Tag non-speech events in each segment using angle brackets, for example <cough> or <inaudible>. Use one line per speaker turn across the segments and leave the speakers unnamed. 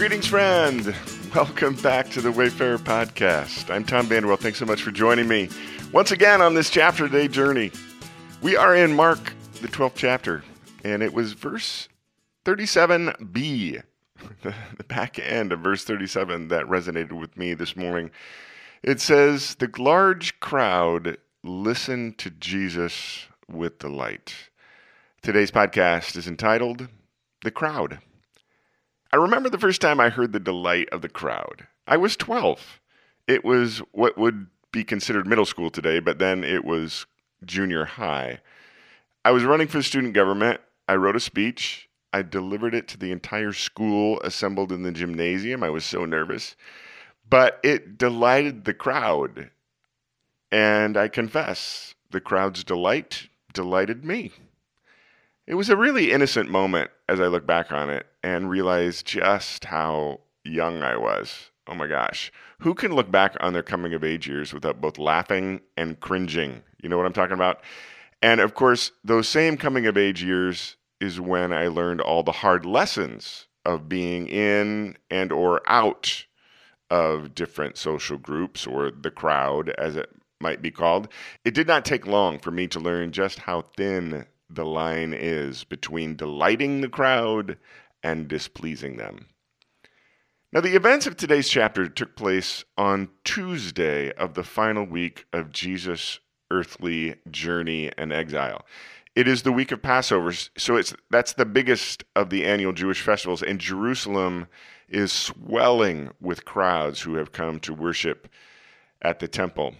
Greetings, friend. Welcome back to the Wayfarer Podcast. I'm Tom Vanderwell. Thanks so much for joining me once again on this chapter day journey. We are in Mark, the 12th chapter, and it was verse 37b, the, <laughs> the back end of verse 37 that resonated with me this morning. It says, The large crowd listened to Jesus with delight. Today's podcast is entitled The Crowd. I remember the first time I heard the delight of the crowd. I was 12. It was what would be considered middle school today, but then it was junior high. I was running for student government. I wrote a speech. I delivered it to the entire school assembled in the gymnasium. I was so nervous. But it delighted the crowd. And I confess, the crowd's delight delighted me. It was a really innocent moment as I look back on it and realize just how young I was. Oh my gosh. Who can look back on their coming of age years without both laughing and cringing? You know what I'm talking about? And of course, those same coming of age years is when I learned all the hard lessons of being in and or out of different social groups or the crowd as it might be called. It did not take long for me to learn just how thin the line is between delighting the crowd and displeasing them. Now, the events of today's chapter took place on Tuesday of the final week of Jesus' earthly journey and exile. It is the week of Passover, so it's that's the biggest of the annual Jewish festivals, and Jerusalem is swelling with crowds who have come to worship at the temple.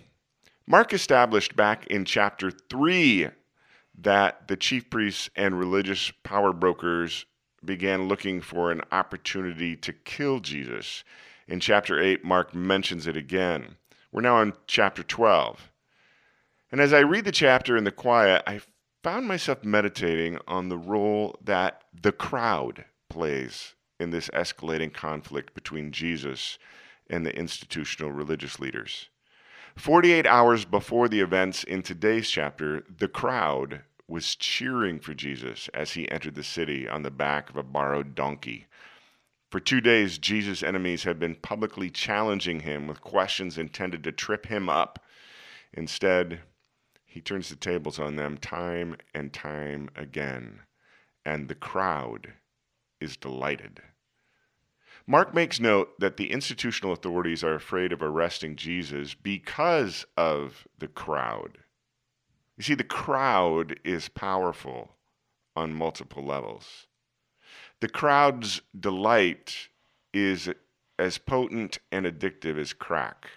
Mark established back in chapter 3 that the chief priests and religious power brokers began looking for an opportunity to kill Jesus. In chapter 8, Mark mentions it again. We're now on chapter 12. And as I read the chapter in the quiet, I found myself meditating on the role that the crowd plays in this escalating conflict between Jesus and the institutional religious leaders. 48 hours before the events in today's chapter, the crowd was cheering for Jesus as he entered the city on the back of a borrowed donkey. For two days, Jesus' enemies had been publicly challenging him with questions intended to trip him up. Instead, he turns the tables on them time and time again, and the crowd is delighted. Mark makes note that the institutional authorities are afraid of arresting Jesus because of the crowd. You see, the crowd is powerful on multiple levels. The crowd's delight is as potent and addictive as crack.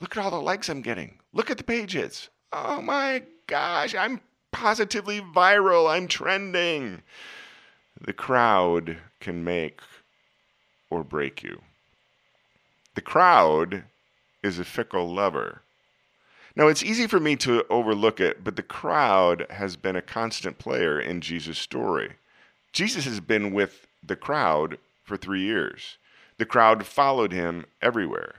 Look at all the likes I'm getting. Look at the pages. Oh my gosh, I'm positively viral. I'm trending. The crowd can make or break you. The crowd is a fickle lover. Now, it's easy for me to overlook it, but the crowd has been a constant player in Jesus' story. Jesus has been with the crowd for three years. The crowd followed him everywhere.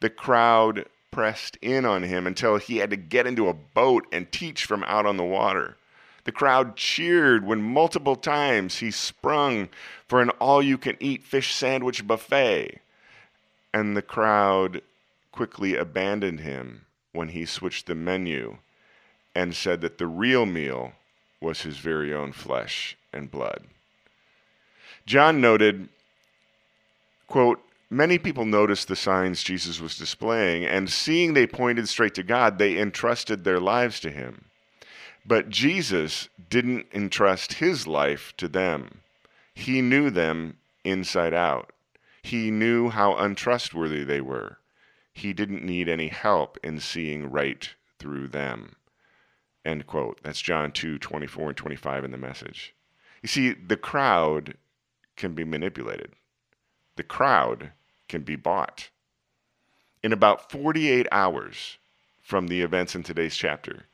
The crowd pressed in on him until he had to get into a boat and teach from out on the water. The crowd cheered when multiple times he sprung for an all you can eat fish sandwich buffet. And the crowd quickly abandoned him when he switched the menu and said that the real meal was his very own flesh and blood. John noted, quote, Many people noticed the signs Jesus was displaying, and seeing they pointed straight to God, they entrusted their lives to him. But Jesus didn't entrust his life to them. He knew them inside out. He knew how untrustworthy they were he didn't need any help in seeing right through them. End quote. That's John 2 24 and 25 in the message. You see, the crowd can be manipulated, the crowd can be bought. In about 48 hours from the events in today's chapter,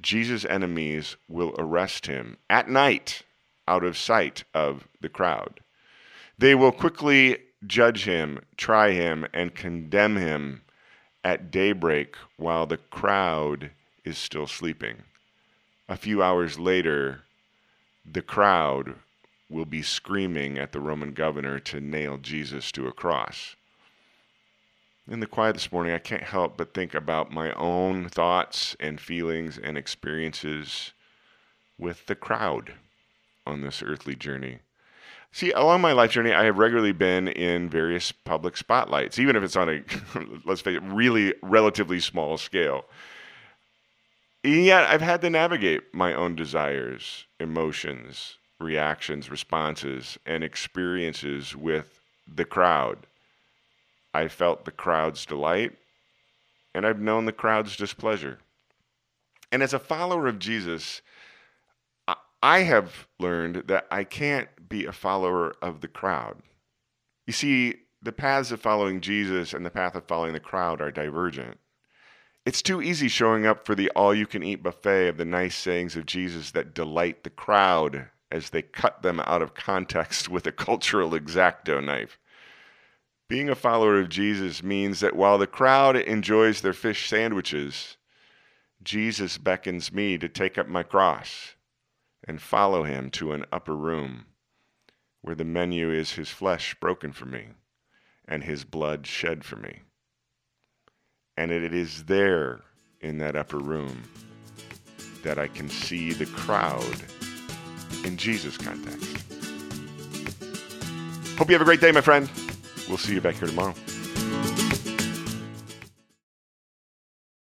Jesus' enemies will arrest him at night out of sight of the crowd. They will quickly judge him, try him, and condemn him at daybreak while the crowd is still sleeping. A few hours later, the crowd will be screaming at the Roman governor to nail Jesus to a cross. In the quiet this morning, I can't help but think about my own thoughts and feelings and experiences with the crowd on this earthly journey. See, along my life journey, I have regularly been in various public spotlights, even if it's on a, <laughs> let's face it, really relatively small scale. And yet, I've had to navigate my own desires, emotions, reactions, responses, and experiences with the crowd. I felt the crowd's delight, and I've known the crowd's displeasure. And as a follower of Jesus, I have learned that I can't be a follower of the crowd. You see, the paths of following Jesus and the path of following the crowd are divergent. It's too easy showing up for the all you can eat buffet of the nice sayings of Jesus that delight the crowd as they cut them out of context with a cultural exacto knife. Being a follower of Jesus means that while the crowd enjoys their fish sandwiches, Jesus beckons me to take up my cross and follow him to an upper room where the menu is his flesh broken for me and his blood shed for me. And it is there in that upper room that I can see the crowd in Jesus context. Hope you have a great day, my friend. We'll see you back here tomorrow.